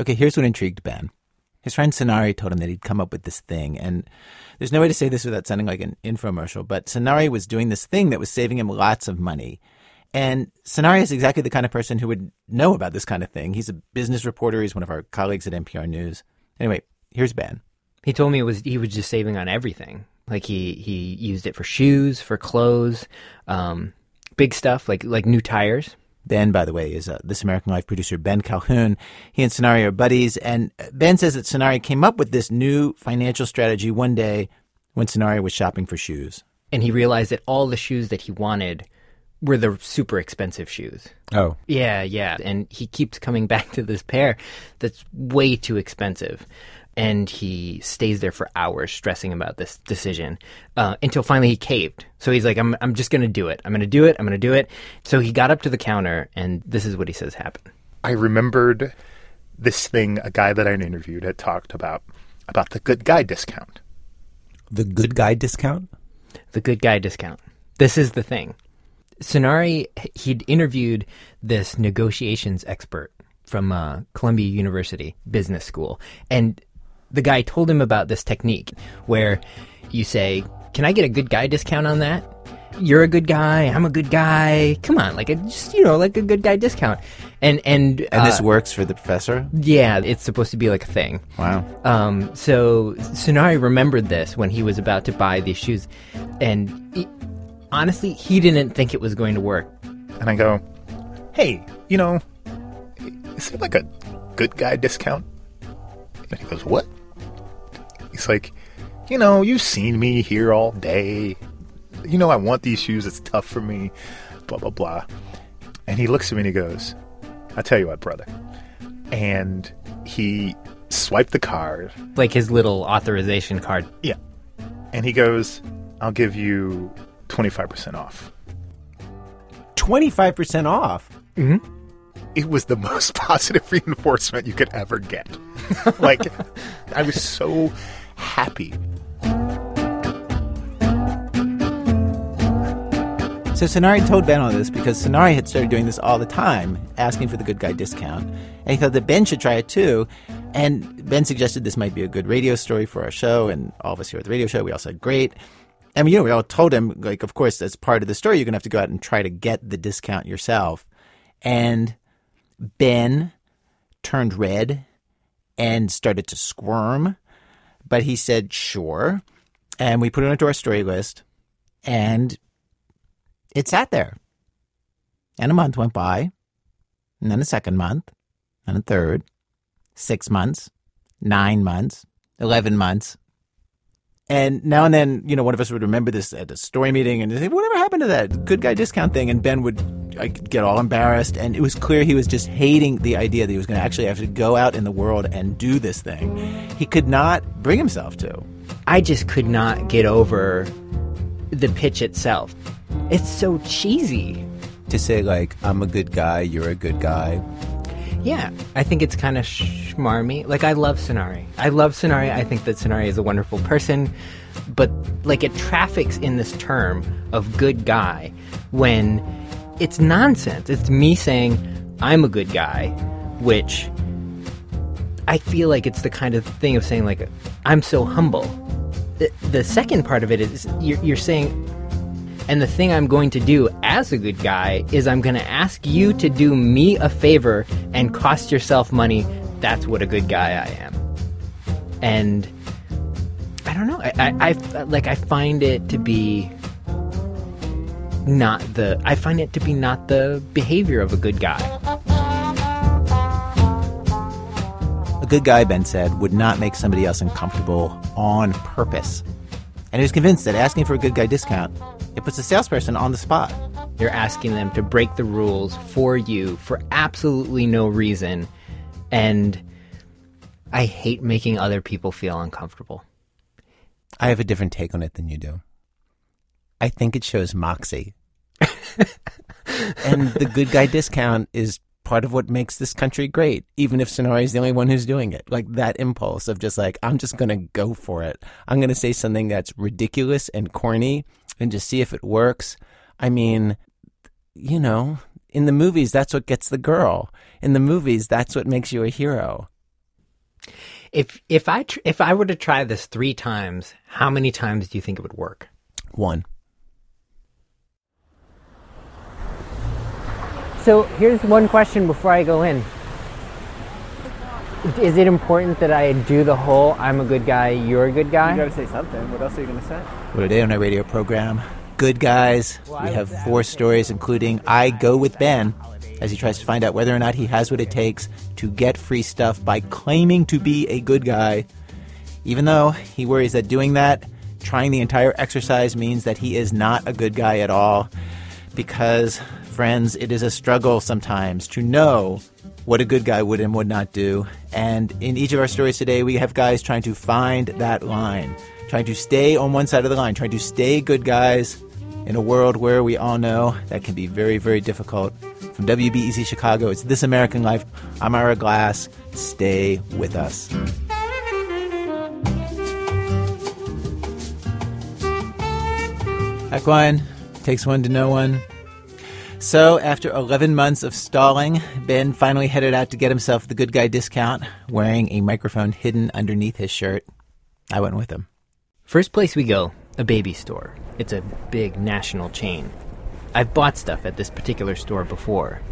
Okay, here's what intrigued Ben. His friend Sonari told him that he'd come up with this thing, and there's no way to say this without sounding like an infomercial, but Sonari was doing this thing that was saving him lots of money. And Sonari is exactly the kind of person who would know about this kind of thing. He's a business reporter. He's one of our colleagues at NPR News. Anyway, here's Ben. He told me it was he was just saving on everything. Like he he used it for shoes, for clothes, um, big stuff like like new tires. Ben, by the way, is uh, This American Life producer Ben Calhoun. He and Sonari are buddies, and Ben says that Sonari came up with this new financial strategy one day when Sonari was shopping for shoes. And he realized that all the shoes that he wanted were the super expensive shoes. Oh. Yeah, yeah. And he keeps coming back to this pair that's way too expensive. And he stays there for hours stressing about this decision uh, until finally he caved. So he's like, I'm, I'm just going to do it. I'm going to do it. I'm going to do it. So he got up to the counter, and this is what he says happened. I remembered this thing a guy that I interviewed had talked about, about the good guy discount. The good guy discount? The good guy discount. This is the thing. Sonari, he'd interviewed this negotiations expert from uh, Columbia University Business School, and the guy told him about this technique where you say, "Can I get a good guy discount on that?" You're a good guy. I'm a good guy. Come on, like a just you know, like a good guy discount. And and And this uh, works for the professor? yeah, it's supposed to be like a thing. Wow. Um, so Sonari remembered this when he was about to buy these shoes, and he, honestly, he didn't think it was going to work. And I go, hey, you know, is there like a good guy discount? And he goes, what? He's like, you know, you've seen me here all day. You know, I want these shoes. It's tough for me. Blah, blah, blah. And he looks at me and he goes, I tell you what, brother. And he swiped the card. Like his little authorization card. Yeah. And he goes, I'll give you 25% off. 25% off. Hmm. it was the most positive reinforcement you could ever get. like, I was so happy. So Sonari told Ben all this because Sonari had started doing this all the time, asking for the good guy discount. And he thought that Ben should try it too. And Ben suggested this might be a good radio story for our show. And all of us here at the radio show, we all said, great. I mean, you know, we all told him, like, of course, as part of the story, you're going to have to go out and try to get the discount yourself. And Ben turned red and started to squirm. But he said, sure. And we put it onto our story list. And it sat there. And a month went by, and then a second month, and a third, six months, nine months, 11 months. And now and then, you know, one of us would remember this at a story meeting and say, whatever happened to that good guy discount thing? And Ben would like, get all embarrassed. And it was clear he was just hating the idea that he was going to actually have to go out in the world and do this thing. He could not bring himself to. I just could not get over the pitch itself. It's so cheesy. To say, like, I'm a good guy, you're a good guy. Yeah, I think it's kind of schmarmy. Like, I love Sonari. I love Sonari. I think that Sonari is a wonderful person. But, like, it traffics in this term of good guy when it's nonsense. It's me saying, I'm a good guy, which I feel like it's the kind of thing of saying, like, I'm so humble. The, the second part of it is you're, you're saying, and the thing I'm going to do as a good guy is I'm going to ask you to do me a favor and cost yourself money. That's what a good guy I am. And I don't know. I, I, I like I find it to be not the I find it to be not the behavior of a good guy. A good guy, Ben said, would not make somebody else uncomfortable on purpose. And he was convinced that asking for a good guy discount, it puts a salesperson on the spot. You're asking them to break the rules for you for absolutely no reason. And I hate making other people feel uncomfortable. I have a different take on it than you do. I think it shows moxie. and the good guy discount is part of what makes this country great, even if Sonari is the only one who's doing it. Like that impulse of just like, I'm just going to go for it. I'm going to say something that's ridiculous and corny and just see if it works. I mean, you know, in the movies, that's what gets the girl. In the movies, that's what makes you a hero. If if I tr- if I were to try this three times, how many times do you think it would work? One. So here's one question before I go in. Is it important that I do the whole "I'm a good guy, you're a good guy"? You gotta say something. What else are you gonna say? Well, today on our radio program, Good Guys, we have four stories, including I Go with Ben, as he tries to find out whether or not he has what it takes to get free stuff by claiming to be a good guy, even though he worries that doing that, trying the entire exercise, means that he is not a good guy at all. Because, friends, it is a struggle sometimes to know what a good guy would and would not do. And in each of our stories today, we have guys trying to find that line, trying to stay on one side of the line, trying to stay good guys in a world where we all know that can be very, very difficult. From WBEZ Chicago, it's This American Life. I'm Ira Glass. Stay with us. One takes one to know one. So, after 11 months of stalling, Ben finally headed out to get himself the good guy discount, wearing a microphone hidden underneath his shirt. I went with him. First place we go, a baby store. It's a big national chain. I've bought stuff at this particular store before.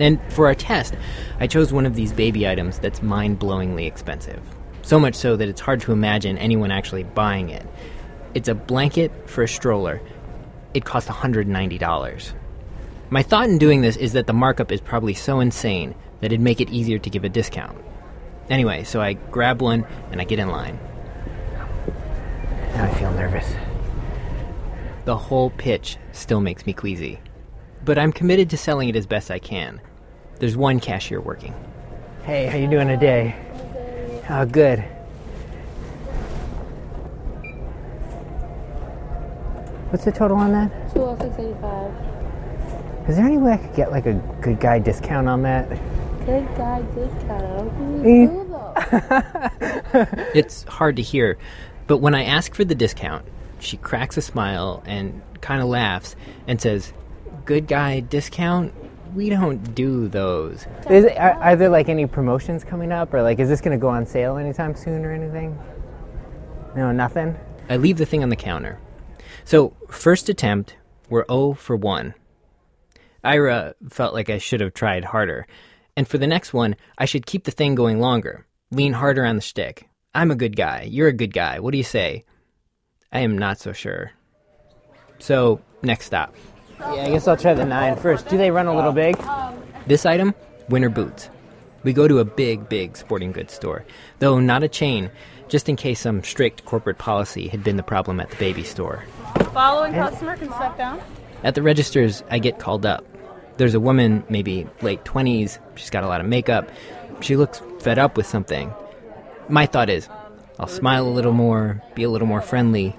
And for our test, I chose one of these baby items that's mind blowingly expensive. So much so that it's hard to imagine anyone actually buying it. It's a blanket for a stroller. It cost $190. My thought in doing this is that the markup is probably so insane that it'd make it easier to give a discount. Anyway, so I grab one and I get in line. Now I feel nervous. The whole pitch still makes me queasy. But I'm committed to selling it as best I can. There's one cashier working. Hey, how you doing today? Oh, good. What's the total on that? 20685. Is there any way I could get like a good guy discount on that? Good guy discount. What do Eh. you do though? It's hard to hear, but when I ask for the discount, she cracks a smile and kind of laughs and says, Good guy discount? We don't do those. Is, are, are there like any promotions coming up, or like is this going to go on sale anytime soon or anything? No, nothing? I leave the thing on the counter. So, first attempt, we're 0 for 1. Ira felt like I should have tried harder. And for the next one, I should keep the thing going longer. Lean harder on the stick. I'm a good guy. You're a good guy. What do you say? I am not so sure. So, next stop. Yeah, I guess I'll try the nine first. Do they run a little big? This item, winter boots. We go to a big, big sporting goods store, though not a chain, just in case some strict corporate policy had been the problem at the baby store. Following customer can step down. At the registers, I get called up. There's a woman, maybe late 20s. She's got a lot of makeup. She looks fed up with something. My thought is, I'll smile a little more, be a little more friendly.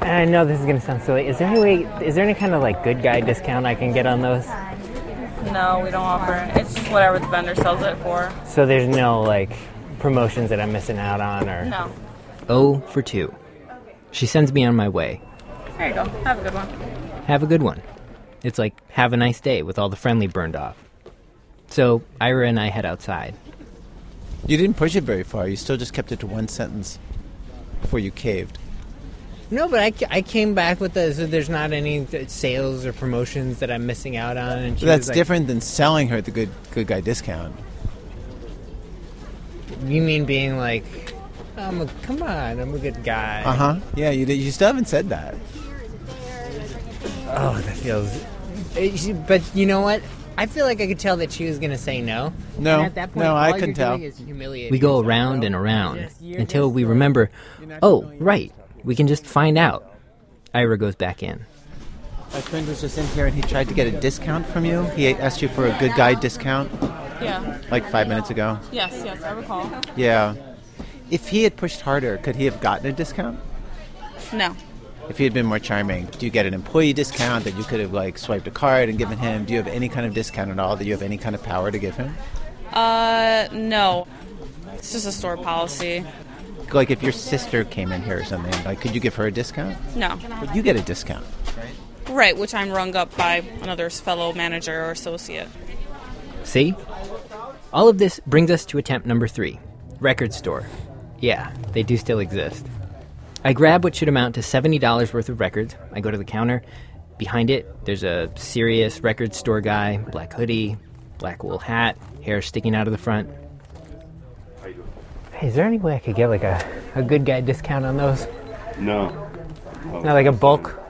I know this is going to sound silly. Is there any way, is there any kind of like good guy discount I can get on those? No, we don't offer it. It's just whatever the vendor sells it for. So there's no like promotions that I'm missing out on or. No. Oh for 2. She sends me on my way. There you go. Have a good one. Have a good one. It's like have a nice day with all the friendly burned off. So Ira and I head outside. You didn't push it very far. You still just kept it to one sentence before you caved. No, but I, I came back with the so there's not any sales or promotions that I'm missing out on. And she that's like, different than selling her the good good guy discount. You mean being like, I'm a come on, I'm a good guy. Uh huh. Yeah, you you still haven't said that. Oh, that feels. It- she- But you know what? I feel like I could tell that she was gonna say no. No, And at that point, no, I all couldn't tell. We go around and around Just- you're until we remember. Oh, right. We can just find out. Ira goes back in. My friend was just in here and he tried to get a discount from you. He asked you for a good guy discount Yeah. like five minutes ago. Yes, yes, I recall. Yeah. If he had pushed harder, could he have gotten a discount? No. If he had been more charming, do you get an employee discount that you could have like swiped a card and given him? Do you have any kind of discount at all that you have any kind of power to give him? Uh, no. It's just a store policy. Like if your sister came in here or something, like could you give her a discount? No. But you get a discount. Right, which I'm rung up by another fellow manager or associate. See? All of this brings us to attempt number three record store. Yeah, they do still exist. I grab what should amount to $70 worth of records. I go to the counter. Behind it, there's a serious record store guy, black hoodie, black wool hat, hair sticking out of the front. Hey, is there any way I could get like a, a good guy discount on those? No. Not like a bulk?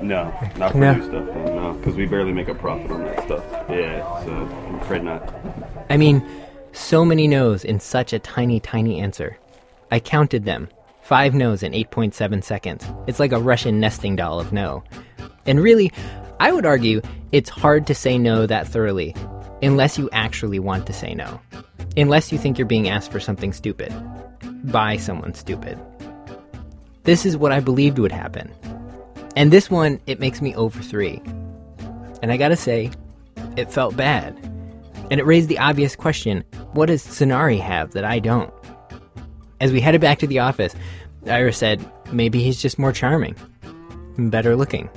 No, not for No. new stuff. man, No, because we barely make a profit on that stuff. Yeah, so I'm afraid not. I mean, so many no's in such a tiny, tiny answer. I counted them. Five no's in 8.7 seconds. It's like a Russian nesting doll of no. And really, I would argue it's hard to say no that thoroughly, unless you actually want to say no. Unless you think you're being asked for something stupid. By someone stupid. This is what I believed would happen. And this one, it makes me over three. And I gotta say, it felt bad. And it raised the obvious question what does Sonari have that I don't? As we headed back to the office, Ira said, maybe he's just more charming, better looking.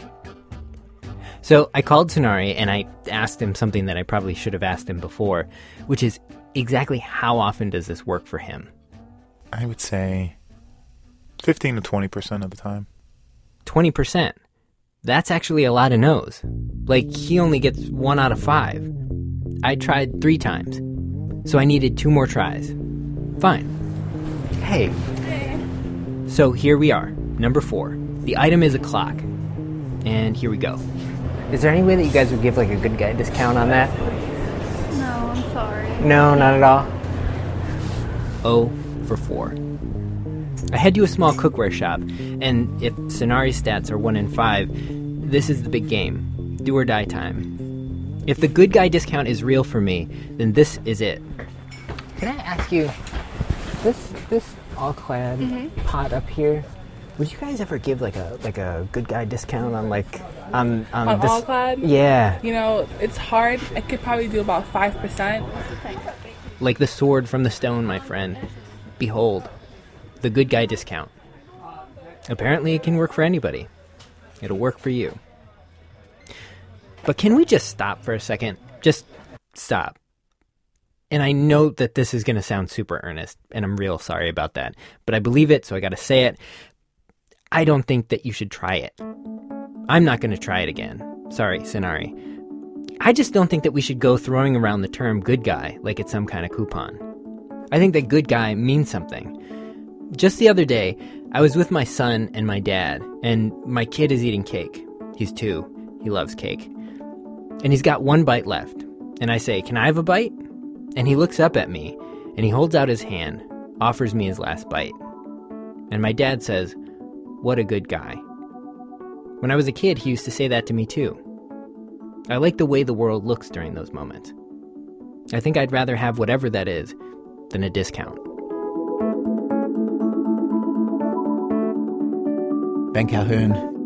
So I called Sonari and I asked him something that I probably should have asked him before, which is exactly how often does this work for him? I would say 15 to 20% of the time. 20%. That's actually a lot of no's. Like, he only gets one out of five. I tried three times, so I needed two more tries. Fine. Hey. So here we are, number four. The item is a clock. And here we go. Is there any way that you guys would give like a good guy discount on that? No, I'm sorry. No, not at all. O for four. I head to a small cookware shop, and if Sonari's stats are one in five, this is the big game. Do or die time. If the good guy discount is real for me, then this is it. Can I ask you, this this All-Clad mm-hmm. pot up here, would you guys ever give like a like a good guy discount on like on on, On this? All-Clad? Yeah, You know, it's hard. I could probably do about 5%. like the sword from the stone, my friend. Behold, the good guy discount. Apparently, it can work for anybody. It'll work for you. But can we just stop for a second? Just stop. And I know that this is going to sound super earnest, and I'm real sorry about that. But I believe it, so I got to say it. I don't think that you should try it. I'm not going to try it again. Sorry, Sonari. I just don't think that we should go throwing around the term good guy like it's some kind of coupon. I think that good guy means something. Just the other day, I was with my son and my dad, and my kid is eating cake. He's two. He loves cake. And he's got one bite left. And I say, Can I have a bite? And he looks up at me, and he holds out his hand, offers me his last bite. And my dad says, What a good guy. When I was a kid, he used to say that to me too. I like the way the world looks during those moments. I think I'd rather have whatever that is than a discount. Ben Calhoun.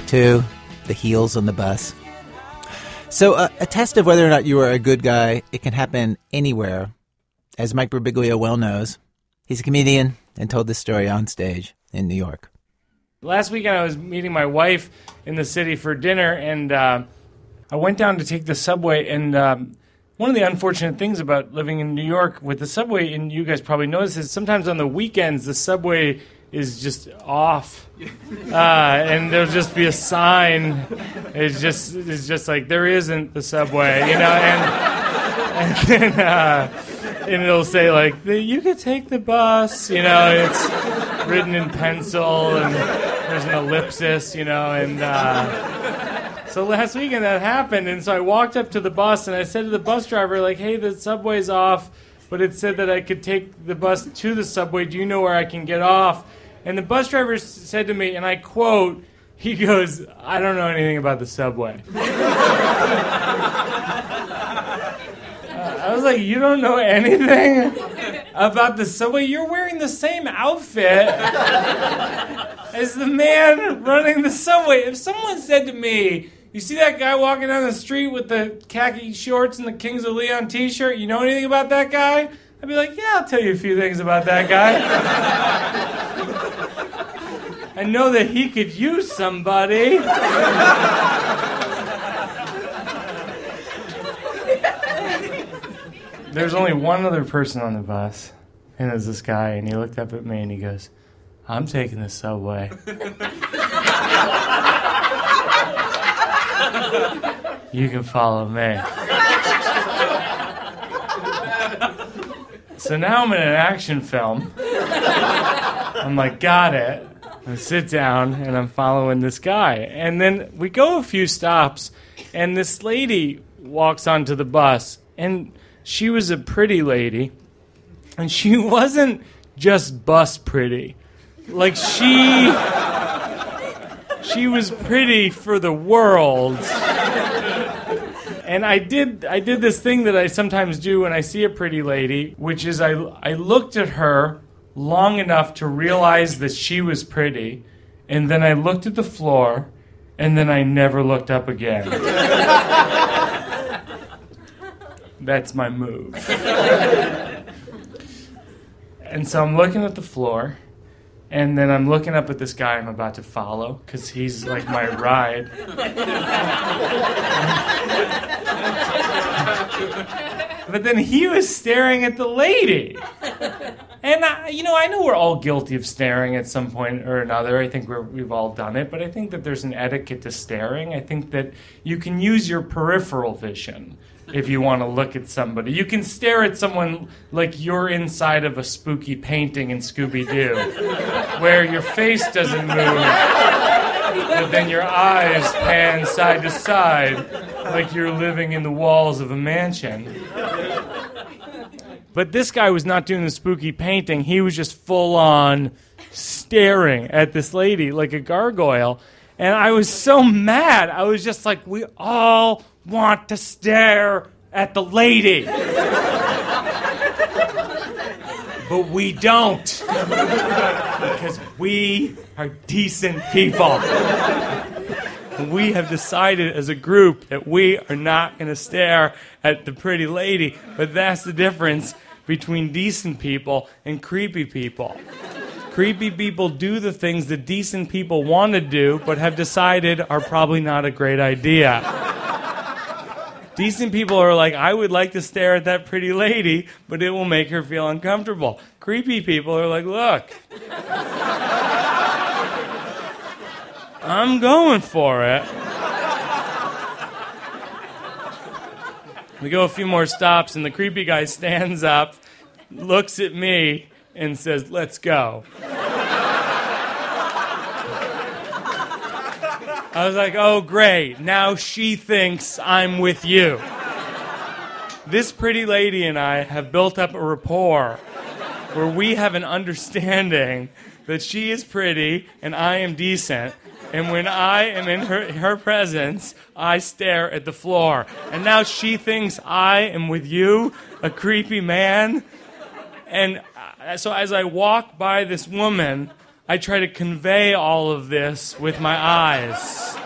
Two, the heels on the bus. So, uh, a test of whether or not you are a good guy, it can happen anywhere. As Mike Birbiglia well knows, he's a comedian and told this story on stage in New York. Last weekend, I was meeting my wife in the city for dinner, and uh, I went down to take the subway. And um, one of the unfortunate things about living in New York with the subway, and you guys probably know this, is sometimes on the weekends the subway is just off, uh, and there'll just be a sign. It's just it's just like there isn't the subway, you know, and and then. Uh, and it'll say like you could take the bus, you know. It's written in pencil, and there's an ellipsis, you know. And uh, so last weekend that happened, and so I walked up to the bus and I said to the bus driver like, "Hey, the subway's off, but it said that I could take the bus to the subway. Do you know where I can get off?" And the bus driver said to me, and I quote, he goes, "I don't know anything about the subway." I was like, "You don't know anything about the subway. You're wearing the same outfit as the man running the subway. If someone said to me, you see that guy walking down the street with the khaki shorts and the Kings of Leon t shirt? You know anything about that guy? I'd be like, yeah, I'll tell you a few things about that guy. I know that he could use somebody. There's only one other person on the bus, and it's this guy, and he looked up at me and he goes, I'm taking the subway. you can follow me. So now I'm in an action film. I'm like, got it. I sit down and I'm following this guy. And then we go a few stops, and this lady walks onto the bus. And she was a pretty lady. And she wasn't just bus pretty. Like, she. She was pretty for the world. And I did I did this thing that I sometimes do when I see a pretty lady, which is I I looked at her long enough to realize that she was pretty, and then I looked at the floor, and then I never looked up again. That's my move. and so I'm looking at the floor, and then I'm looking up at this guy I'm about to follow because he's like my ride. but then he was staring at the lady. And I, you know, I know we're all guilty of staring at some point or another. I think we're, we've all done it, but I think that there's an etiquette to staring. I think that you can use your peripheral vision if you want to look at somebody. You can stare at someone like you're inside of a spooky painting in Scooby Doo, where your face doesn't move, but then your eyes pan side to side like you're living in the walls of a mansion. But this guy was not doing the spooky painting, he was just full on staring at this lady like a gargoyle. And I was so mad. I was just like, we all want to stare at the lady. but we don't. Because we are decent people. We have decided as a group that we are not going to stare at the pretty lady. But that's the difference between decent people and creepy people. Creepy people do the things that decent people want to do, but have decided are probably not a great idea. Decent people are like, I would like to stare at that pretty lady, but it will make her feel uncomfortable. Creepy people are like, look, I'm going for it. We go a few more stops, and the creepy guy stands up, looks at me, and says, Let's go. I was like, oh, great. Now she thinks I'm with you. This pretty lady and I have built up a rapport where we have an understanding that she is pretty and I am decent. And when I am in her, her presence, I stare at the floor. And now she thinks I am with you, a creepy man. And so as I walk by this woman, I try to convey all of this with my eyes.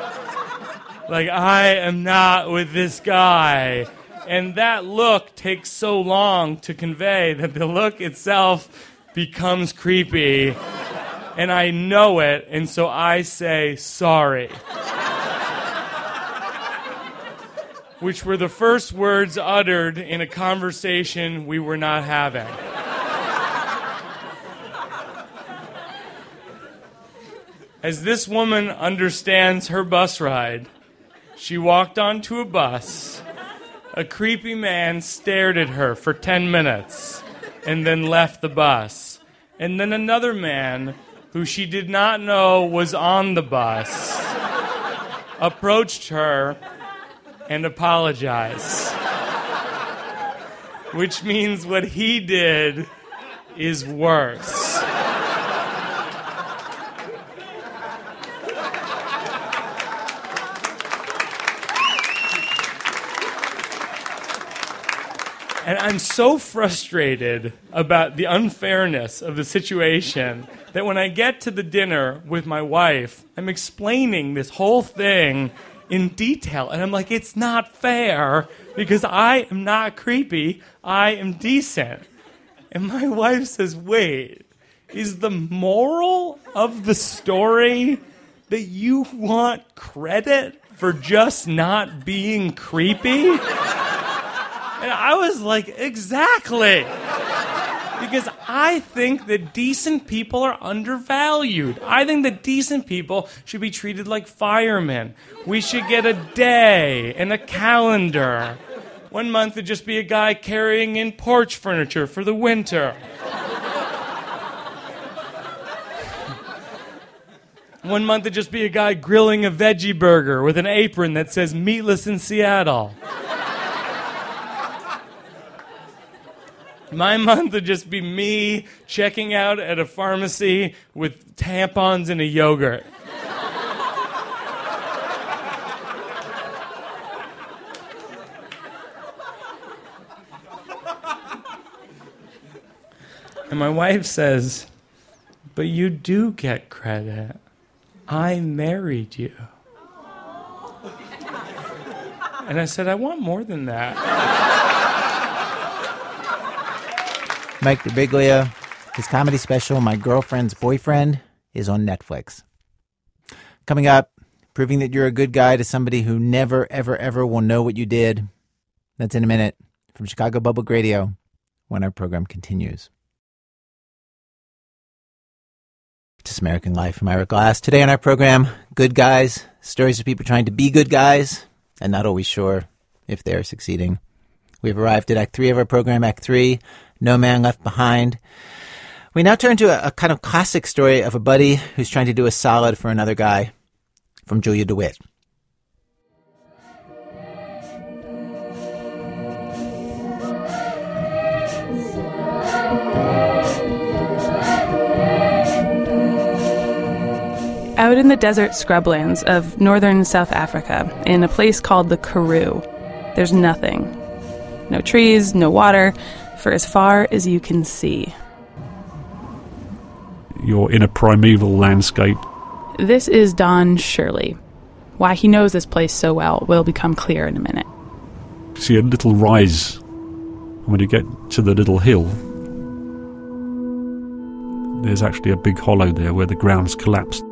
Like, I am not with this guy. And that look takes so long to convey that the look itself becomes creepy. And I know it, and so I say sorry. Which were the first words uttered in a conversation we were not having. As this woman understands her bus ride, she walked onto a bus. A creepy man stared at her for 10 minutes and then left the bus. And then another man, who she did not know was on the bus, approached her and apologized. Which means what he did is worse. And I'm so frustrated about the unfairness of the situation that when I get to the dinner with my wife, I'm explaining this whole thing in detail. And I'm like, it's not fair because I am not creepy, I am decent. And my wife says, wait, is the moral of the story that you want credit for just not being creepy? And I was like, exactly. Because I think that decent people are undervalued. I think that decent people should be treated like firemen. We should get a day and a calendar. One month would just be a guy carrying in porch furniture for the winter. One month would just be a guy grilling a veggie burger with an apron that says meatless in Seattle. My month would just be me checking out at a pharmacy with tampons and a yogurt. and my wife says, But you do get credit. I married you. And I said, I want more than that. Mike Birbiglia, his comedy special, My Girlfriend's Boyfriend, is on Netflix. Coming up, proving that you're a good guy to somebody who never, ever, ever will know what you did. That's in a minute from Chicago Public Radio when our program continues. This American Life. I'm Ira Glass. Today on our program, Good Guys, stories of people trying to be good guys and not always sure if they're succeeding. We've arrived at Act 3 of our program, Act 3, No Man Left Behind. We now turn to a, a kind of classic story of a buddy who's trying to do a solid for another guy from Julia DeWitt. Out in the desert scrublands of northern South Africa, in a place called the Karoo, there's nothing. No trees, no water, for as far as you can see. You're in a primeval landscape. This is Don Shirley. Why he knows this place so well will become clear in a minute. See a little rise. And when you get to the little hill, there's actually a big hollow there where the ground's collapsed.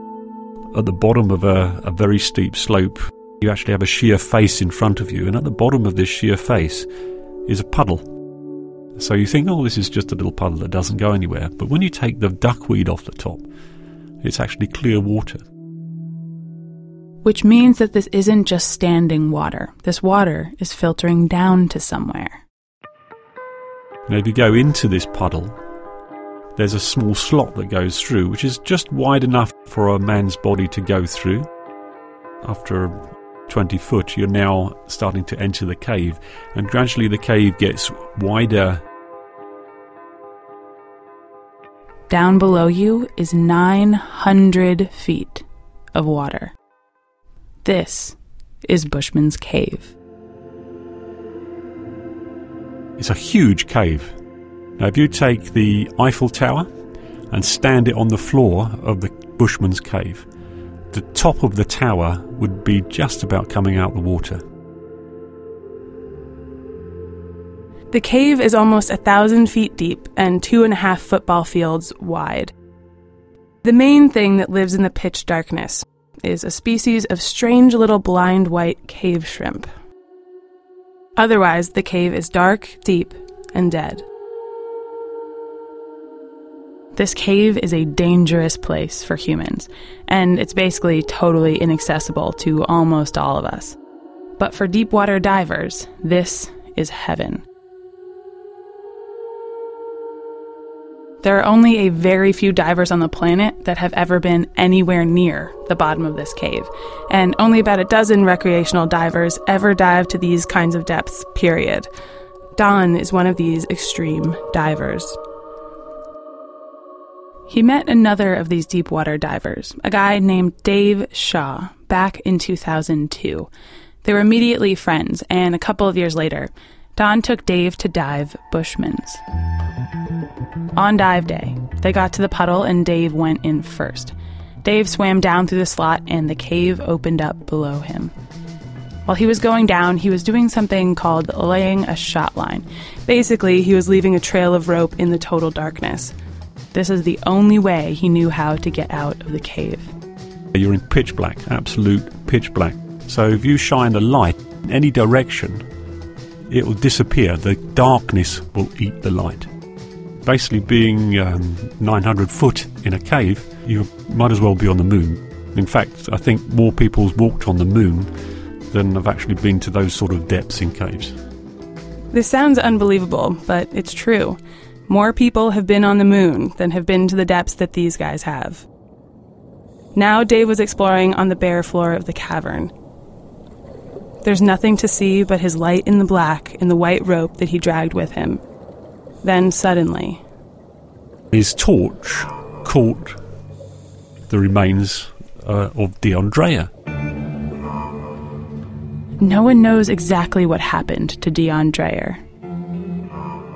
At the bottom of a, a very steep slope, you actually have a sheer face in front of you, and at the bottom of this sheer face is a puddle. So you think, oh, this is just a little puddle that doesn't go anywhere. But when you take the duckweed off the top, it's actually clear water. Which means that this isn't just standing water. This water is filtering down to somewhere. Now, if you go into this puddle, there's a small slot that goes through, which is just wide enough for a man's body to go through. After 20 foot, you're now starting to enter the cave, and gradually the cave gets wider. Down below you is 900 feet of water. This is Bushman's Cave. It's a huge cave. Now, if you take the Eiffel Tower and stand it on the floor of the Bushman's Cave, the top of the tower would be just about coming out the water. The cave is almost a thousand feet deep and two and a half football fields wide. The main thing that lives in the pitch darkness is a species of strange little blind white cave shrimp. Otherwise, the cave is dark, deep, and dead. This cave is a dangerous place for humans, and it's basically totally inaccessible to almost all of us. But for deep water divers, this is heaven. There are only a very few divers on the planet that have ever been anywhere near the bottom of this cave, and only about a dozen recreational divers ever dive to these kinds of depths, period. Don is one of these extreme divers. He met another of these deep water divers, a guy named Dave Shaw, back in 2002. They were immediately friends, and a couple of years later, Don took Dave to dive Bushman's. On dive day, they got to the puddle and Dave went in first. Dave swam down through the slot and the cave opened up below him. While he was going down, he was doing something called laying a shot line. Basically, he was leaving a trail of rope in the total darkness. This is the only way he knew how to get out of the cave. You're in pitch black, absolute pitch black. So if you shine a light in any direction, it will disappear. The darkness will eat the light. Basically, being um, 900 foot in a cave, you might as well be on the moon. In fact, I think more people's walked on the moon than have actually been to those sort of depths in caves. This sounds unbelievable, but it's true. More people have been on the moon than have been to the depths that these guys have. Now Dave was exploring on the bare floor of the cavern. There's nothing to see but his light in the black and the white rope that he dragged with him. Then suddenly, his torch caught the remains uh, of Deon Dreyer. No one knows exactly what happened to Deon Dreyer.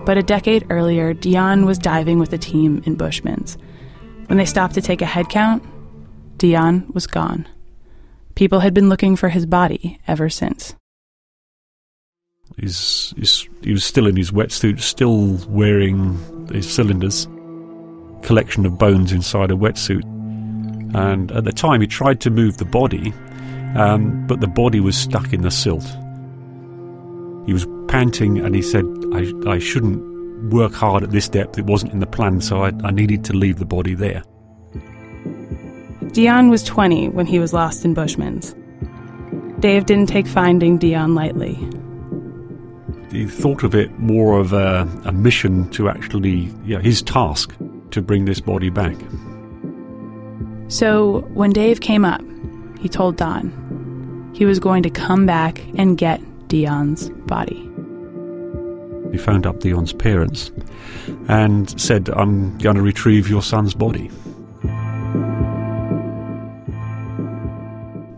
But a decade earlier, Deon was diving with a team in Bushman's. When they stopped to take a head count, Deon was gone. People had been looking for his body ever since. He's, he's, he was still in his wetsuit, still wearing his cylinders, collection of bones inside a wetsuit. And at the time, he tried to move the body, um, but the body was stuck in the silt. He was panting and he said, I, I shouldn't work hard at this depth. It wasn't in the plan, so I, I needed to leave the body there. Deon was 20 when he was lost in Bushman's. Dave didn't take finding Deon lightly. He thought of it more of a, a mission to actually, yeah, his task to bring this body back. So when Dave came up, he told Don he was going to come back and get Deon's body. He phoned up Deon's parents and said, I'm going to retrieve your son's body.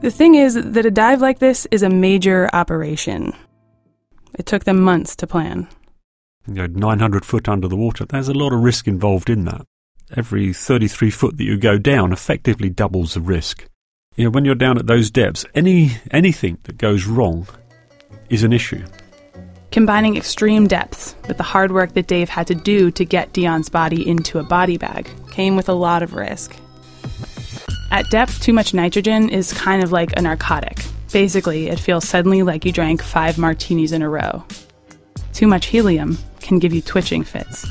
The thing is that a dive like this is a major operation. It took them months to plan. You know, 900 foot under the water, there's a lot of risk involved in that. Every 33 foot that you go down effectively doubles the risk. You know, when you're down at those depths, any anything that goes wrong is an issue. Combining extreme depths with the hard work that Dave had to do to get Deon's body into a body bag came with a lot of risk. At depth, too much nitrogen is kind of like a narcotic. Basically, it feels suddenly like you drank five martinis in a row. Too much helium can give you twitching fits.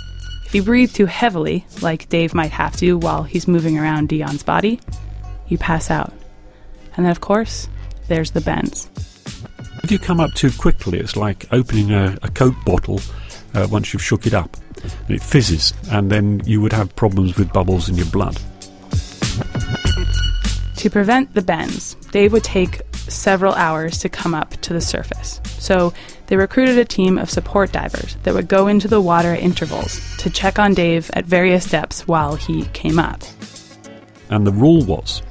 If you breathe too heavily, like Dave might have to while he's moving around Deon's body, you pass out. And then, of course, there's the bends. If you come up too quickly, it's like opening a, a Coke bottle uh, once you've shook it up. It fizzes, and then you would have problems with bubbles in your blood. To prevent the bends, Dave would take several hours to come up to the surface. So they recruited a team of support divers that would go into the water at intervals to check on Dave at various depths while he came up. And the rule was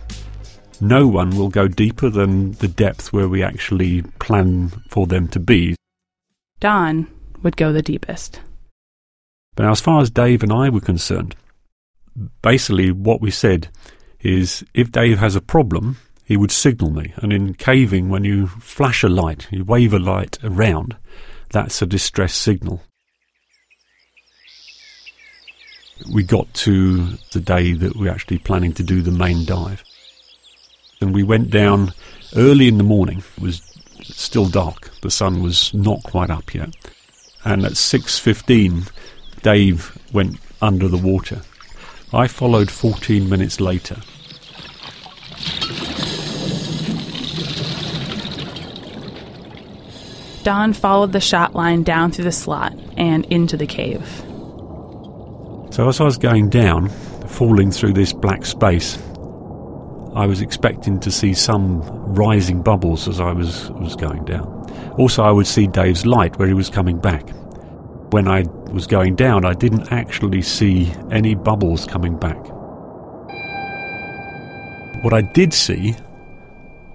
no one will go deeper than the depth where we actually plan for them to be. Don would go the deepest. But as far as Dave and I were concerned, basically what we said is if Dave has a problem, he would signal me. And in caving, when you flash a light, you wave a light around, that's a distress signal. We got to the day that we're actually planning to do the main dive. And we went down early in the morning. It was still dark. The sun was not quite up yet. And at 6.15, Dave went under the water. I followed 14 minutes later. Don followed the shot line down through the slot and into the cave. So as I was going down, falling through this black space, I was expecting to see some rising bubbles as I was, was going down. Also, I would see Dave's light where he was coming back. When I was going down, I didn't actually see any bubbles coming back. What I did see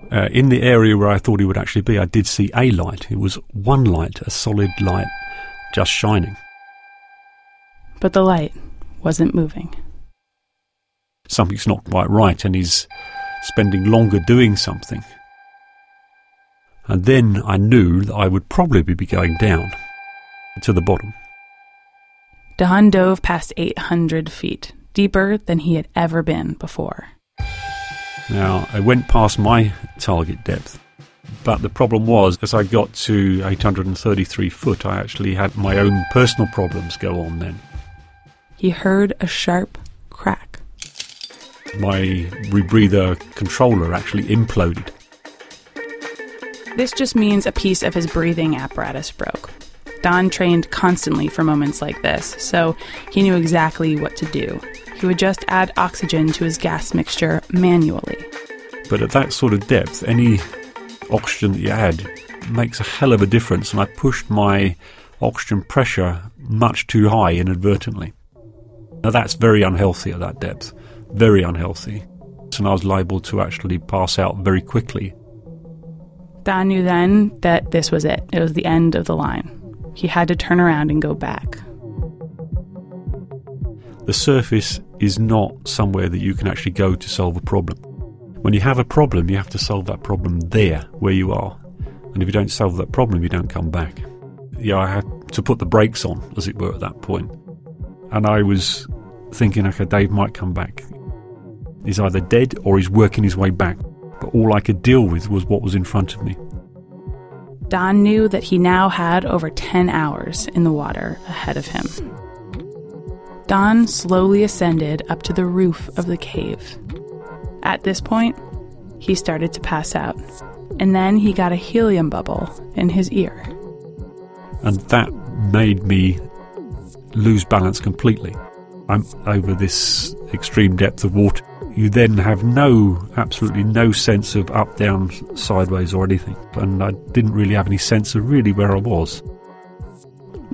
Uh, in the area where I thought he would actually be, I did see a light. It was one light, a solid light, just shining. But the light wasn't moving. Something's not quite right, and he's spending longer doing something. And then I knew that I would probably be going down to the bottom. Don dove past 800 feet, deeper than he had ever been before. Now, I went past my target depth, but the problem was as I got to 833 foot, I actually had my own personal problems go on then. He heard a sharp crack. My rebreather controller actually imploded. This just means a piece of his breathing apparatus broke. Don trained constantly for moments like this, so he knew exactly what to do. He would just add oxygen to his gas mixture manually. But at that sort of depth, any oxygen that you add makes a hell of a difference, and I pushed my oxygen pressure much too high inadvertently. Now that's very unhealthy at that depth, very unhealthy. And I was liable to actually pass out very quickly. Don knew then that this was it. It was the end of the line. He had to turn around and go back. The surface is not somewhere that you can actually go to solve a problem. When you have a problem, you have to solve that problem there, where you are. And if you don't solve that problem, you don't come back. Yeah, I had to put the brakes on, as it were, at that point. And I was thinking, okay, Dave might come back. He's either dead or he's working his way back. But all I could deal with was what was in front of me. Don knew that he now had over 10 hours in the water ahead of him. Don slowly ascended up to the roof of the cave. At this point, he started to pass out, and then he got a helium bubble in his ear. And that made me lose balance completely. I'm over this extreme depth of water. You then have no, absolutely no sense of up, down, sideways, or anything. And I didn't really have any sense of really where I was.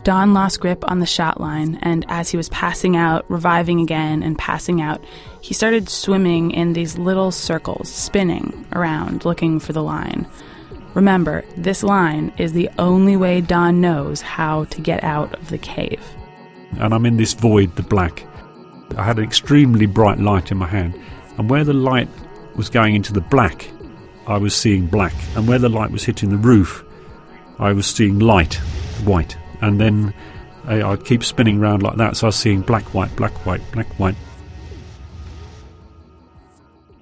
Don lost grip on the shot line, and as he was passing out, reviving again, and passing out, he started swimming in these little circles, spinning around, looking for the line. Remember, this line is the only way Don knows how to get out of the cave. And I'm in this void, the black. I had an extremely bright light in my hand, and where the light was going into the black, I was seeing black, and where the light was hitting the roof, I was seeing light, white and then eh, I, would keep spinning around like that. So I was seeing black, white, black, white, black, white.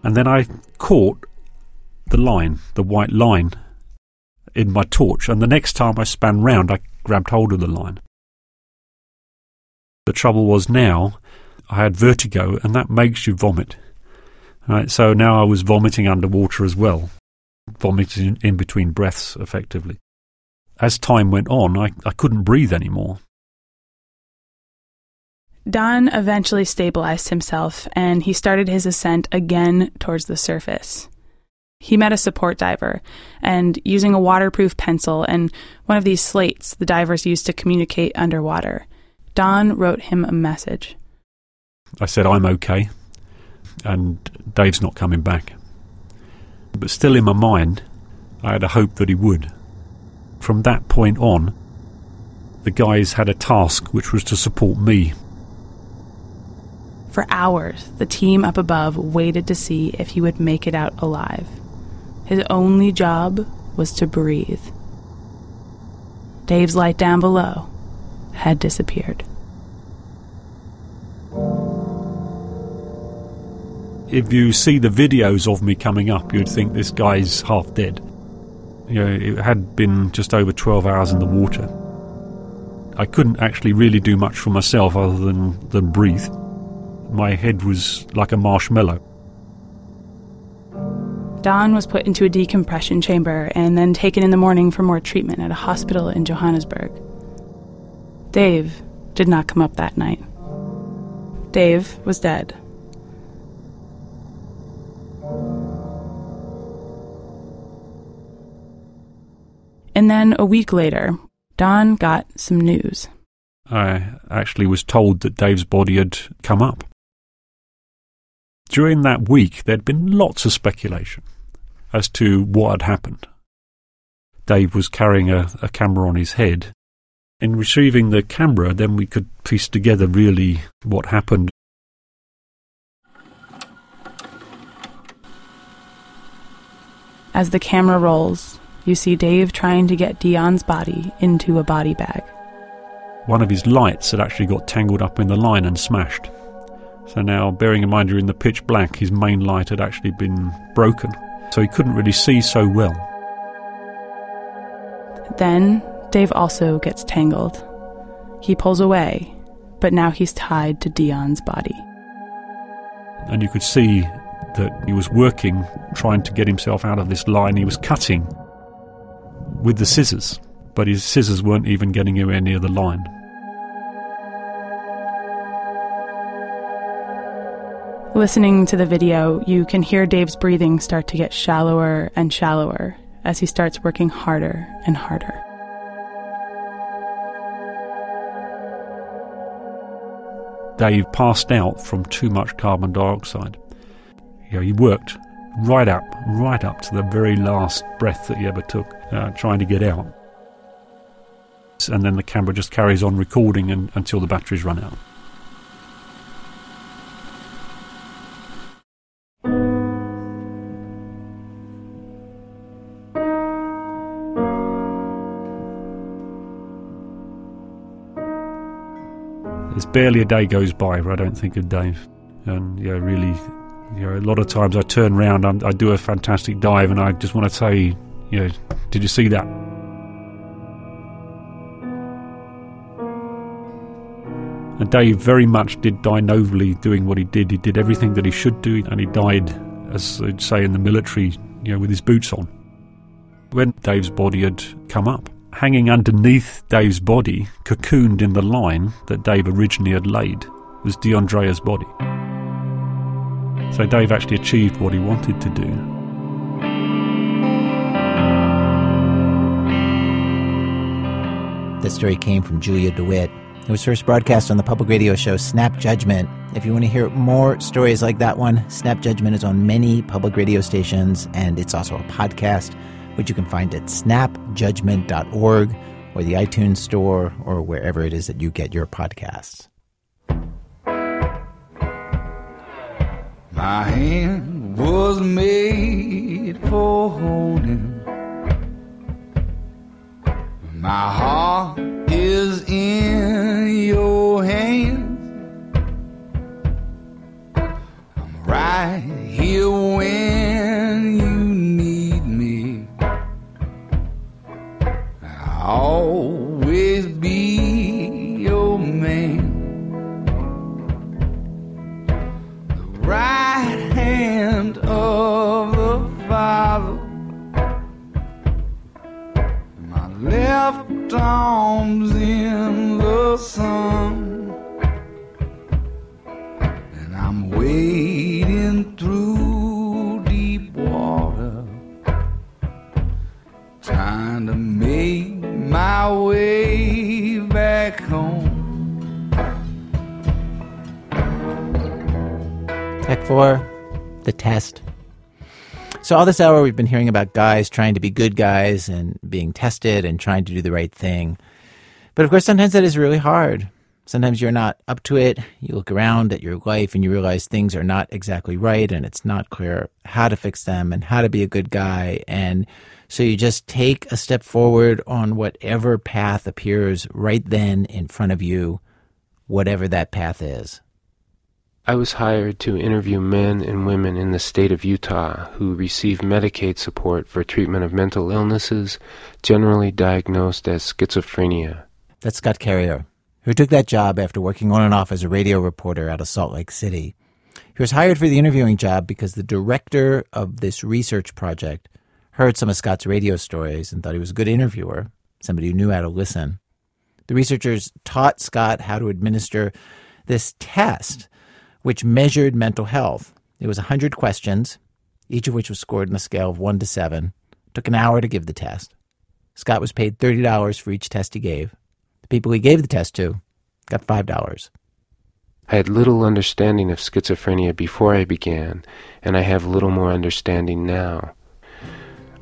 And then I caught the line, the white line, in my torch. And the next time I span round, I grabbed hold of the line. The trouble was now I had vertigo, and that makes you vomit. Right, so now I was vomiting underwater as well, vomiting in between breaths, effectively as time went on, I, I couldn't breathe anymore. Don eventually stabilized himself and he started his ascent again towards the surface. He met a support diver, and using a waterproof pencil and one of these slates the divers use to communicate underwater, Don wrote him a message. I said, I'm okay, and Dave's not coming back. But still in my mind, I had a hope that he would from that point on, the guys had a task which was to support me. For hours, the team up above waited to see if he would make it out alive. His only job was to breathe. Dave's light down below had disappeared. If you see the videos of me coming up, you'd think this guy's half dead. You know, it had been just over 12 hours in the water. I couldn't actually really do much for myself other than, than breathe. My head was like a marshmallow. Don was put into a decompression chamber and then taken in the morning for more treatment at a hospital in Johannesburg. Dave did not come up that night. Dave was dead. And then a week later, Don got some news. I actually was told that Dave's body had come up. During that week, there'd been lots of speculation. as to what had happened. Dave was carrying a, a camera on his head. In retrieving the camera, then we could piece together really what happened. As the camera rolls, you see Dave trying to get Deon's body into a body bag. One of his lights had actually got tangled up in the line and smashed. So now, bearing in mind you're in the pitch black, his main light had actually been broken. So he couldn't really see so well. Then, Dave also gets tangled. He pulls away, but now he's tied to Deon's body. And you could see that he was working, trying to get himself out of this line. He was cutting with the scissors, but his scissors weren't even getting anywhere near the line. Listening to the video, you can hear Dave's breathing start to get shallower and shallower as he starts working harder and harder. Dave passed out from too much carbon dioxide. You know, he worked right up, right up to the very last breath that he ever took, uh, trying to get out. And then the camera just carries on recording and, until the batteries run out. Barely a day goes by where I don't think of Dave. And, yeah, really, you know, a lot of times I turn around, I'm, I do a fantastic dive, and I just want to say, you know, did you see that? And Dave very much did die nobly doing what he did. He did everything that he should do, and he died, as they'd say in the military, you know, with his boots on. When Dave's body had come up, hanging underneath Dave's body, cocooned in the line that Dave originally had laid, was Deon Dreyer's body. So Dave actually achieved what he wanted to do. This story came from Julia DeWitt. It was first broadcast on the public radio show Snap Judgment. If you want to hear more stories like that one, Snap Judgment is on many public radio stations and it's also a podcast, which you can find at snapjudgment.org or the iTunes Store or wherever it is that you get your podcasts. My hand was made for holding. So, all this hour, we've been hearing about guys trying to be good guys and being tested and trying to do the right thing. But of course, sometimes that is really hard. Sometimes you're not up to it. You look around at your life and you realize things are not exactly right and it's not clear how to fix them and how to be a good guy. And so you just take a step forward on whatever path appears right then in front of you, whatever that path is. I was hired to interview men and women in the state of Utah who receive Medicaid support for treatment of mental illnesses generally diagnosed as schizophrenia. That's Scott Carrier, who took that job after working on and off as a radio reporter out of Salt Lake City. He was hired for the interviewing job because the director of this research project heard some of Scott's radio stories and thought he was a good interviewer, somebody who knew how to listen. The researchers taught Scott how to administer this test which measured mental health. It was 100 questions, each of which was scored on a scale of 1 to 7. It took an hour to give the test. Scott was paid $30 for each test he gave. The people he gave the test to got $5. I had little understanding of schizophrenia before I began, and I have little more understanding now.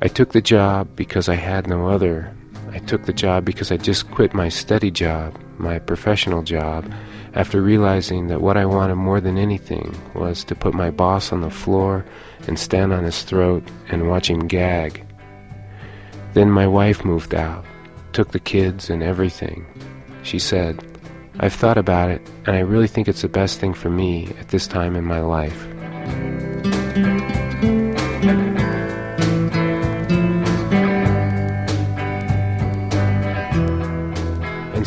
I took the job because I had no other. I took the job because I just quit my steady job, my professional job, after realizing that what I wanted more than anything was to put my boss on the floor and stand on his throat and watch him gag. Then my wife moved out, took the kids and everything. She said, I've thought about it, and I really think it's the best thing for me at this time in my life.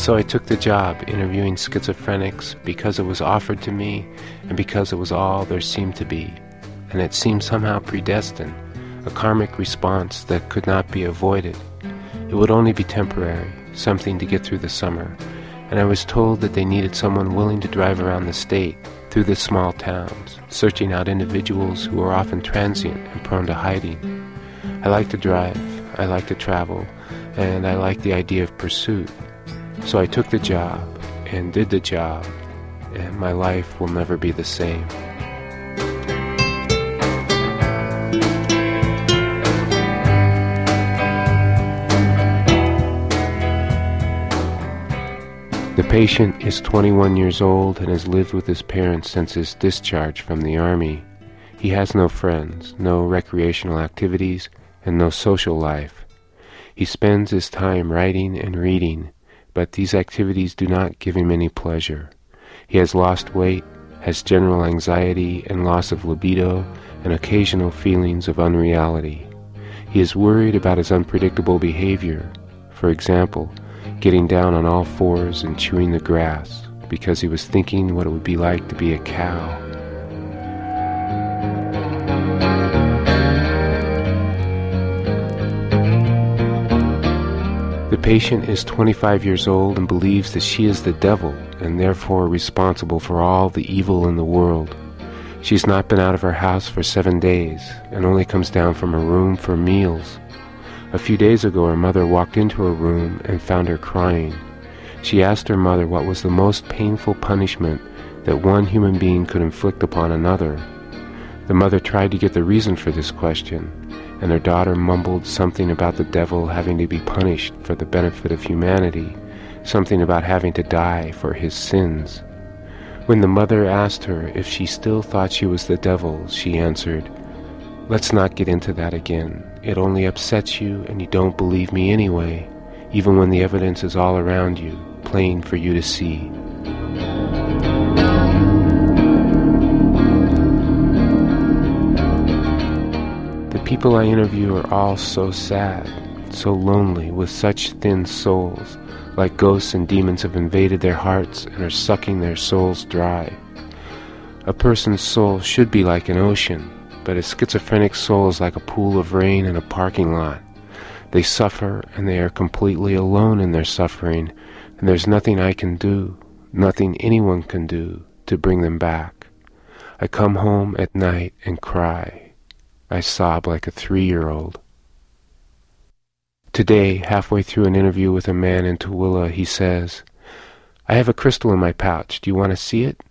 So I took the job interviewing schizophrenics because it was offered to me and because it was all there seemed to be. And it seemed somehow predestined, a karmic response that could not be avoided. It would only be temporary, something to get through the summer. And I was told that they needed someone willing to drive around the state, through the small towns, searching out individuals who are often transient and prone to hiding. I like to drive, I like to travel, and I like the idea of pursuit. So I took the job and did the job, and my life will never be the same. The patient is 21 years old and has lived with his parents since his discharge from the Army. He has no friends, no recreational activities, and no social life. He spends his time writing and reading, but these activities do not give him any pleasure. He has lost weight, has general anxiety and loss of libido, and occasional feelings of unreality. He is worried about his unpredictable behavior. For example, getting down on all fours and chewing the grass because he was thinking what it would be like to be a cow. Patient is 25 years old and believes that she is the devil and therefore responsible for all the evil in the world. She's not been out of her house for seven days and only comes down from her room for meals. A few days ago, her mother walked into her room and found her crying. She asked her mother what was the most painful punishment that one human being could inflict upon another. The mother tried to get the reason for this question, and her daughter mumbled something about the devil having to be punished for the benefit of humanity, something about having to die for his sins. When the mother asked her if she still thought she was the devil, she answered, Let's not get into that again. It only upsets you and you don't believe me anyway, even when the evidence is all around you, plain for you to see. People I interview are all so sad, so lonely, with such thin souls, like ghosts and demons have invaded their hearts and are sucking their souls dry. A person's soul should be like an ocean, but a schizophrenic soul is like a pool of rain in a parking lot. They suffer and they are completely alone in their suffering, and there's nothing I can do, nothing anyone can do to bring them back. I come home at night and cry. I sob like a three year old. Today, halfway through an interview with a man in Tooele, he says, I have a crystal in my pouch. Do you want to see it?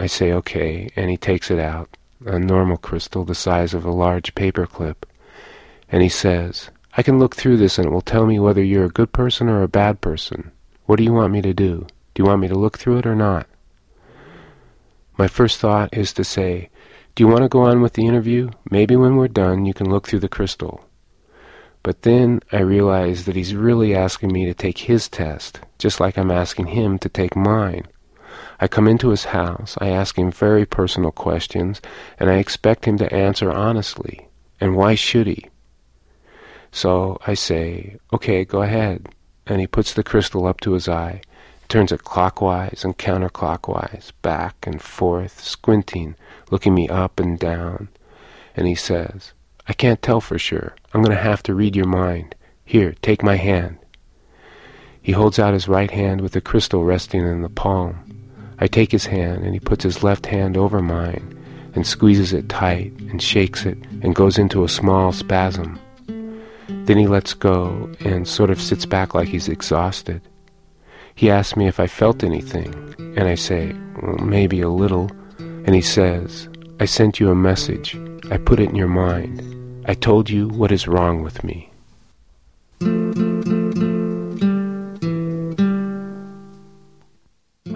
I say, okay, and he takes it out, a normal crystal the size of a large paper clip. And he says, I can look through this and it will tell me whether you're a good person or a bad person. What do you want me to do? Do you want me to look through it or not? My first thought is to say, Do you want to go on with the interview? Maybe when we're done you can look through the crystal. But then I realize that he's really asking me to take his test, just like I'm asking him to take mine. I come into his house, I ask him very personal questions, and I expect him to answer honestly. And why should he? So I say, okay, go ahead. And he puts the crystal up to his eye, turns it clockwise and counterclockwise, back and forth, squinting, looking me up and down. And he says, I can't tell for sure. I'm going to have to read your mind. Here, take my hand. He holds out his right hand with the crystal resting in the palm. I take his hand and he puts his left hand over mine and squeezes it tight and shakes it and goes into a small spasm. Then he lets go and sort of sits back like he's exhausted. He asks me if I felt anything, and I say, well, maybe a little. And he says, I sent you a message. I put it in your mind. I told you what is wrong with me.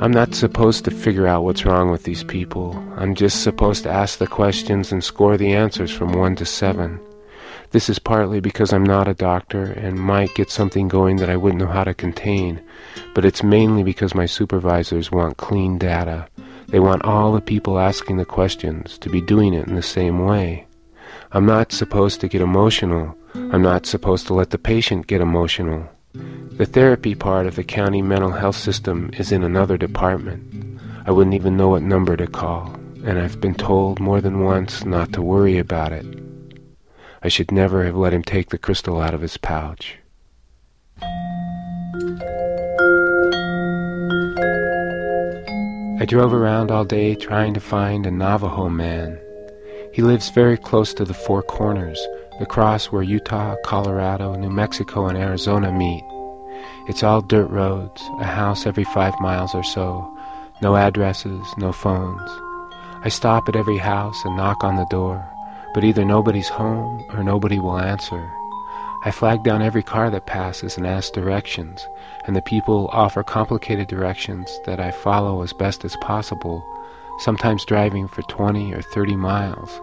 I'm not supposed to figure out what's wrong with these people. I'm just supposed to ask the questions and score the answers from 1 to 7. This is partly because I'm not a doctor and might get something going that I wouldn't know how to contain, but it's mainly because my supervisors want clean data. They want all the people asking the questions to be doing it in the same way. I'm not supposed to get emotional. I'm not supposed to let the patient get emotional. The therapy part of the county mental health system is in another department. I wouldn't even know what number to call, and I've been told more than once not to worry about it. I should never have let him take the crystal out of his pouch. I drove around all day trying to find a Navajo man. He lives very close to the Four Corners, the cross where Utah, Colorado, New Mexico, and Arizona meet. It's all dirt roads, a house every five miles or so, no addresses, no phones. I stop at every house and knock on the door, but either nobody's home or nobody will answer. I flag down every car that passes and ask directions, and the people offer complicated directions that I follow as best as possible, sometimes driving for 20 or 30 miles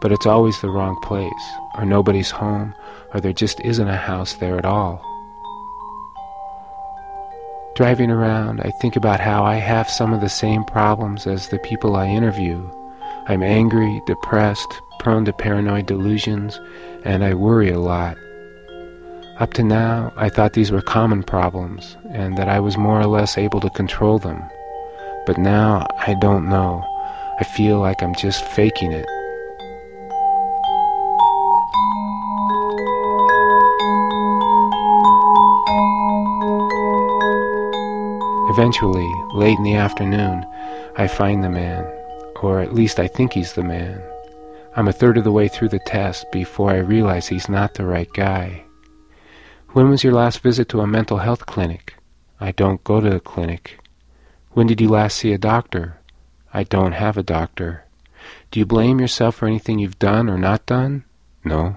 but it's always the wrong place, or nobody's home, or there just isn't a house there at all. Driving around, I think about how I have some of the same problems as the people I interview. I'm angry, depressed, prone to paranoid delusions, and I worry a lot. Up to now, I thought these were common problems, and that I was more or less able to control them. But now, I don't know. I feel like I'm just faking it. Eventually, late in the afternoon, I find the man, or at least I think he's the man. I'm a third of the way through the test before I realize he's not the right guy. When was your last visit to a mental health clinic? I don't go to a clinic. When did you last see a doctor? I don't have a doctor. Do you blame yourself for anything you've done or not done? No.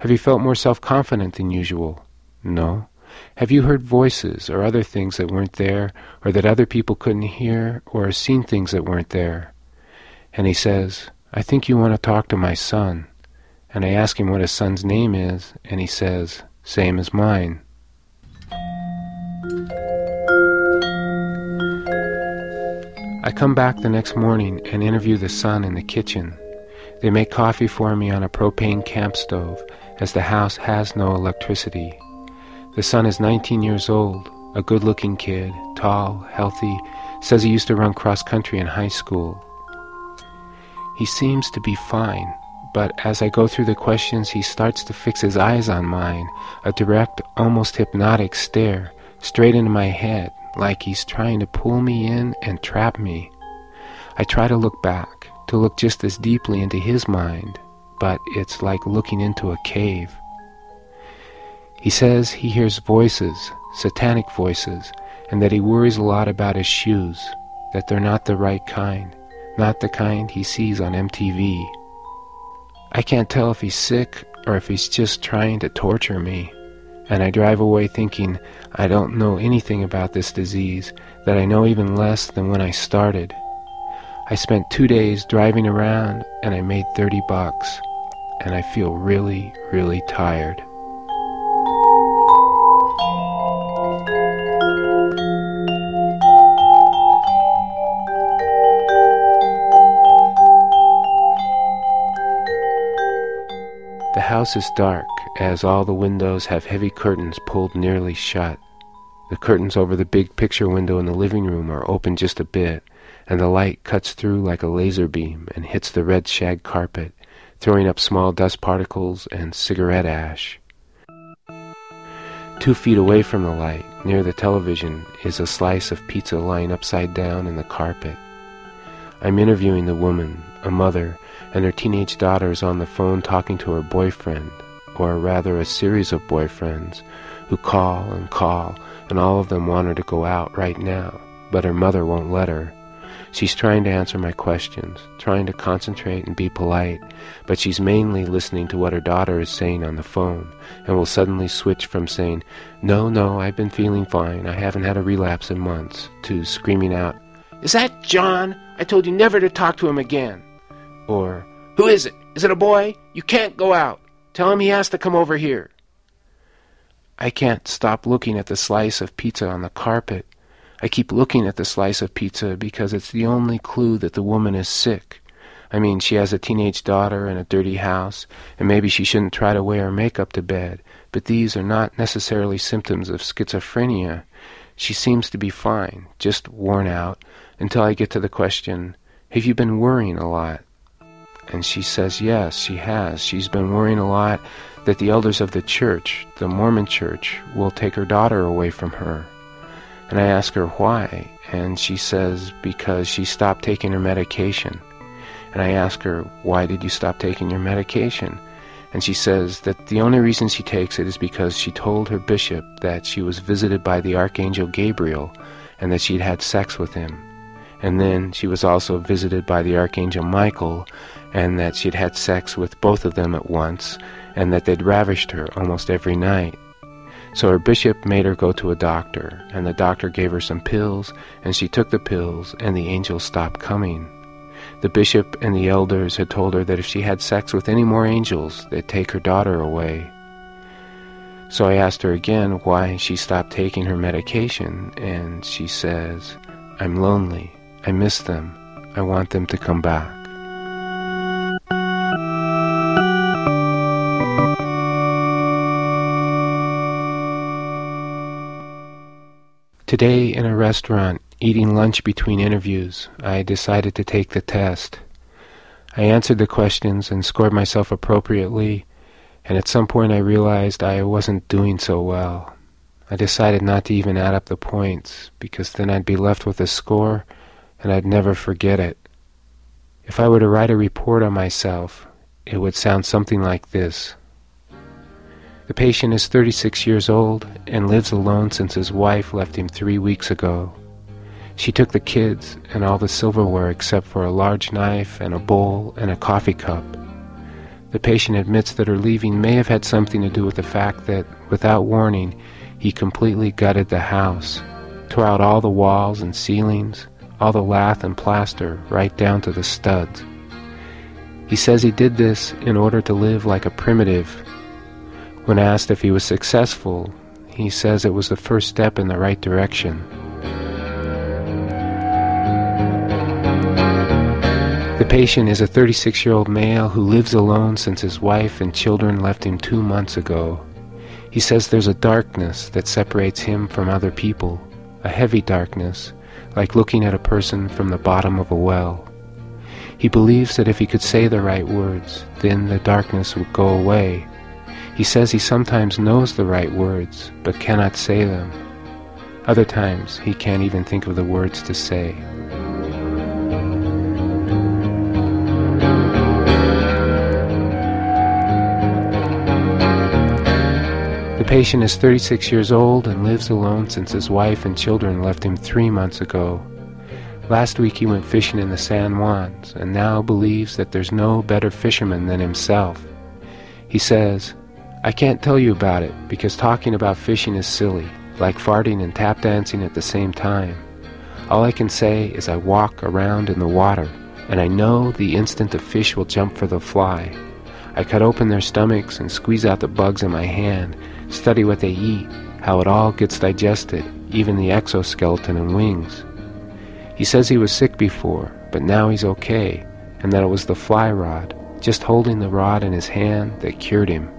Have you felt more self confident than usual? No. Have you heard voices or other things that weren't there, or that other people couldn't hear, or seen things that weren't there? And he says, I think you want to talk to my son. And I ask him what his son's name is, and he says, Same as mine. I come back the next morning and interview the son in the kitchen. They make coffee for me on a propane camp stove, as the house has no electricity. The son is 19 years old, a good looking kid, tall, healthy, says he used to run cross country in high school. He seems to be fine, but as I go through the questions, he starts to fix his eyes on mine, a direct, almost hypnotic stare, straight into my head, like he's trying to pull me in and trap me. I try to look back, to look just as deeply into his mind, but it's like looking into a cave. He says he hears voices, satanic voices, and that he worries a lot about his shoes, that they're not the right kind, not the kind he sees on MTV. I can't tell if he's sick or if he's just trying to torture me, and I drive away thinking I don't know anything about this disease, that I know even less than when I started. I spent two days driving around and I made 30 bucks, and I feel really, really tired. House is dark, as all the windows have heavy curtains pulled nearly shut. The curtains over the big picture window in the living room are open just a bit, and the light cuts through like a laser beam and hits the red shag carpet, throwing up small dust particles and cigarette ash. Two feet away from the light, near the television, is a slice of pizza lying upside down in the carpet. I'm interviewing the woman, a mother, and her teenage daughter is on the phone talking to her boyfriend, or rather a series of boyfriends, who call and call, and all of them want her to go out right now, but her mother won't let her. She's trying to answer my questions, trying to concentrate and be polite, but she's mainly listening to what her daughter is saying on the phone, and will suddenly switch from saying, No, no, I've been feeling fine, I haven't had a relapse in months, to screaming out, Is that John? I told you never to talk to him again. Or, Who is it? Is it a boy? You can't go out. Tell him he has to come over here. I can't stop looking at the slice of pizza on the carpet. I keep looking at the slice of pizza because it's the only clue that the woman is sick. I mean, she has a teenage daughter and a dirty house, and maybe she shouldn't try to wear makeup to bed, but these are not necessarily symptoms of schizophrenia. She seems to be fine, just worn out, until I get to the question, Have you been worrying a lot? And she says, Yes, she has. She's been worrying a lot that the elders of the church, the Mormon church, will take her daughter away from her. And I ask her why, and she says because she stopped taking her medication. And I ask her, why did you stop taking your medication? And she says that the only reason she takes it is because she told her bishop that she was visited by the Archangel Gabriel and that she'd had sex with him. And then she was also visited by the Archangel Michael and that she'd had sex with both of them at once and that they'd ravished her almost every night. So her bishop made her go to a doctor, and the doctor gave her some pills, and she took the pills, and the angels stopped coming. The bishop and the elders had told her that if she had sex with any more angels, they'd take her daughter away. So I asked her again why she stopped taking her medication, and she says, I'm lonely. I miss them. I want them to come back. Today, in a restaurant, eating lunch between interviews, I decided to take the test. I answered the questions and scored myself appropriately, and at some point I realized I wasn't doing so well. I decided not to even add up the points, because then I'd be left with a score, and I'd never forget it. If I were to write a report on myself, it would sound something like this. The patient is 36 years old and lives alone since his wife left him three weeks ago. She took the kids and all the silverware except for a large knife and a bowl and a coffee cup. The patient admits that her leaving may have had something to do with the fact that, without warning, he completely gutted the house, tore out all the walls and ceilings, all the lath and plaster, right down to the studs. He says he did this in order to live like a primitive when asked if he was successful, he says it was the first step in the right direction. The patient is a 36 year old male who lives alone since his wife and children left him two months ago. He says there's a darkness that separates him from other people, a heavy darkness, like looking at a person from the bottom of a well. He believes that if he could say the right words, then the darkness would go away he says he sometimes knows the right words, but cannot say them. Other times, he can't even think of the words to say. The patient is 36 years old and lives alone since his wife and children left him three months ago. Last week he went fishing in the San Juans and now believes that there's no better fisherman than himself. He says, I can't tell you about it because talking about fishing is silly, like farting and tap dancing at the same time. All I can say is I walk around in the water, and I know the instant a fish will jump for the fly. I cut open their stomachs and squeeze out the bugs in my hand, study what they eat, how it all gets digested, even the exoskeleton and wings. He says he was sick before, but now he's okay, and that it was the fly rod, just holding the rod in his hand, that cured him.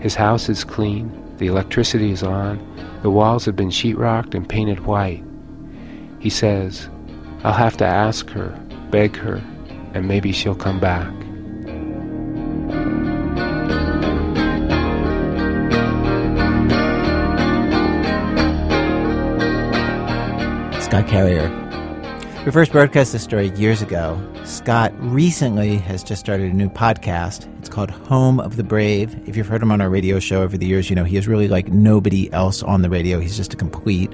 His house is clean, the electricity is on, the walls have been sheetrocked and painted white. He says, I'll have to ask her, beg her, and maybe she'll come back. Scott Carrier. We first broadcast this story years ago. Scott recently has just started a new podcast. Called Home of the Brave. If you've heard him on our radio show over the years, you know he is really like nobody else on the radio. He's just a complete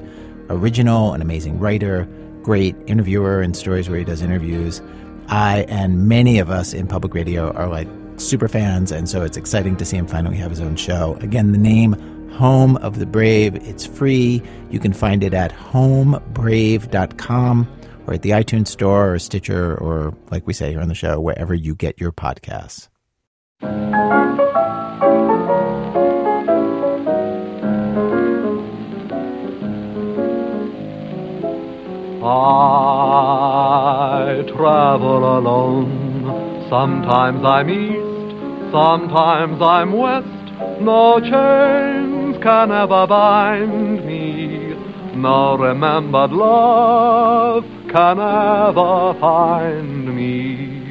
original, an amazing writer, great interviewer and stories where he does interviews. I and many of us in public radio are like super fans, and so it's exciting to see him finally have his own show. Again, the name Home of the Brave. It's free. You can find it at homebrave.com or at the iTunes Store or Stitcher or, like we say here on the show, wherever you get your podcasts. I travel alone. Sometimes I'm east, sometimes I'm west. No chains can ever bind me. No remembered love can ever find me.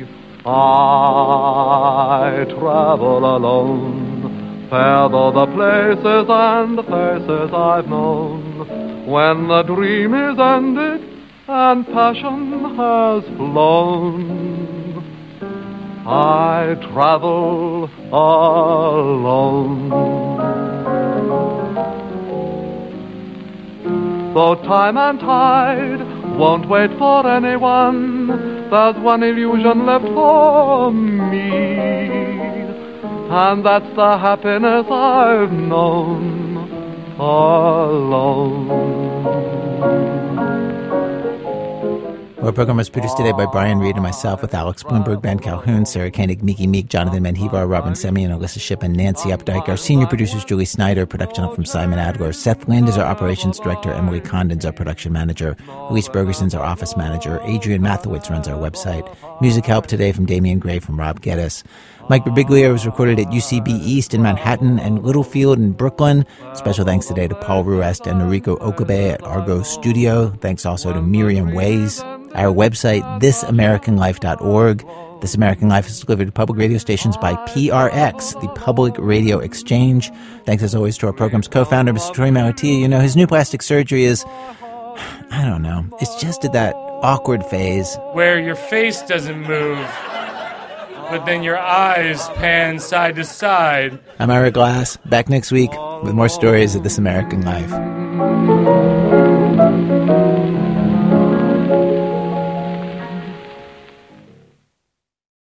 I travel alone. Though the places and the faces I've known. When the dream is ended and passion has flown, I travel alone. Though time and tide won't wait for anyone, there's one illusion left for me, and that's the happiness I've known alone. Our program was produced today by Brian Reed and myself with Alex Blumberg, Ben Calhoun, Sarah Koenig, Miki Meek, Jonathan Menjivar, Robyn Semien, Alissa Shipp, and Nancy Updike. Our senior producers, Julie Snyder, production from Simon Adler. Seth Lind is our operations director. Emily Condon's our production manager. Louise Bergerson's our office manager. Adrian Mathewitz runs our website. Music help today from Damien Graef from Rob Geddes. Mike Birbiglia was recorded at UCB East in Manhattan and Littlefield in Brooklyn. Special thanks today to Paul Ruest and Noriko Okabe at Argo Studio. Thanks also to Miriam Ways. Our website, thisamericanlife.org. This American Life is delivered to public radio stations by PRX, the Public Radio Exchange. Thanks as always to our program's co-founder, Mr. Torey Malatia. You know, his new plastic surgery is, I don't know, it's just at that awkward phase. Where your face doesn't move, but then your eyes pan side to side. I'm Ira Glass, back next week with more stories of This American Life.